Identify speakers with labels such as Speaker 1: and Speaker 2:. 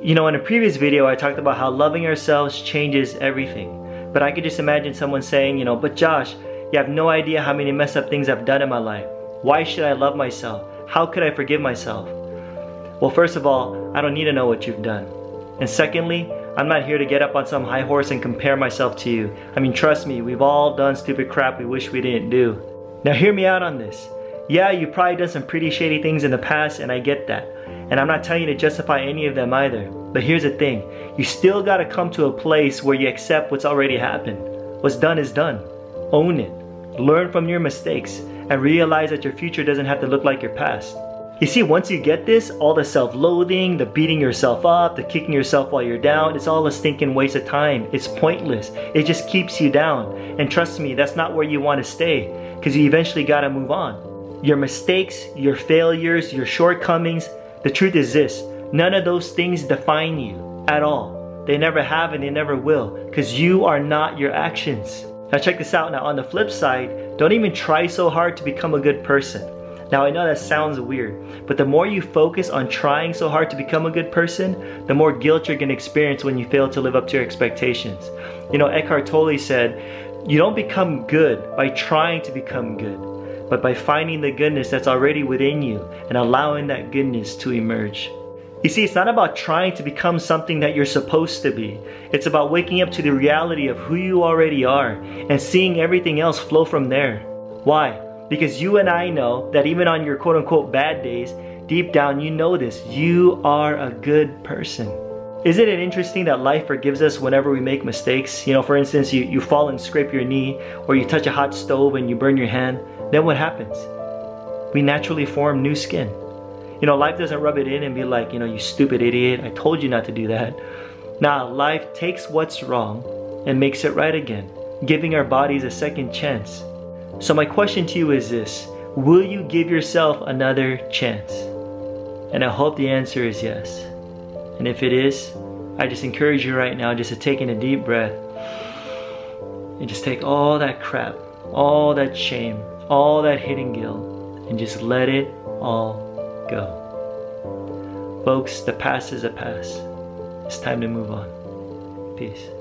Speaker 1: You know, in a previous video, I talked about how loving ourselves changes everything. But I could just imagine someone saying, you know, but Josh, you have no idea how many messed up things I've done in my life. Why should I love myself? How could I forgive myself? Well, first of all, I don't need to know what you've done. And secondly, I'm not here to get up on some high horse and compare myself to you. I mean, trust me, we've all done stupid crap we wish we didn't do. Now, hear me out on this. Yeah, you've probably done some pretty shady things in the past, and I get that. And I'm not telling you to justify any of them either. But here's the thing you still gotta come to a place where you accept what's already happened. What's done is done. Own it. Learn from your mistakes and realize that your future doesn't have to look like your past. You see, once you get this, all the self-loathing, the beating yourself up, the kicking yourself while you're down, it's all a stinking waste of time. It's pointless. It just keeps you down. And trust me, that's not where you want to stay because you eventually got to move on. Your mistakes, your failures, your shortcomings, the truth is this, none of those things define you at all. They never have and they never will because you are not your actions. Now check this out now on the flip side, don't even try so hard to become a good person. Now I know that sounds weird, but the more you focus on trying so hard to become a good person, the more guilt you're gonna experience when you fail to live up to your expectations. You know, Eckhart Tolle said, you don't become good by trying to become good, but by finding the goodness that's already within you and allowing that goodness to emerge. You see, it's not about trying to become something that you're supposed to be. It's about waking up to the reality of who you already are and seeing everything else flow from there. Why? Because you and I know that even on your quote unquote bad days, deep down you know this. You are a good person. Isn't it interesting that life forgives us whenever we make mistakes? You know, for instance, you, you fall and scrape your knee, or you touch a hot stove and you burn your hand. Then what happens? We naturally form new skin. You know, life doesn't rub it in and be like, you know, you stupid idiot, I told you not to do that. Now, life takes what's wrong and makes it right again, giving our bodies a second chance. So my question to you is this, will you give yourself another chance? And I hope the answer is yes. And if it is, I just encourage you right now just to take in a deep breath and just take all that crap, all that shame, all that hidden guilt, and just let it all go. Folks, the past is a past. It's time to move on. Peace.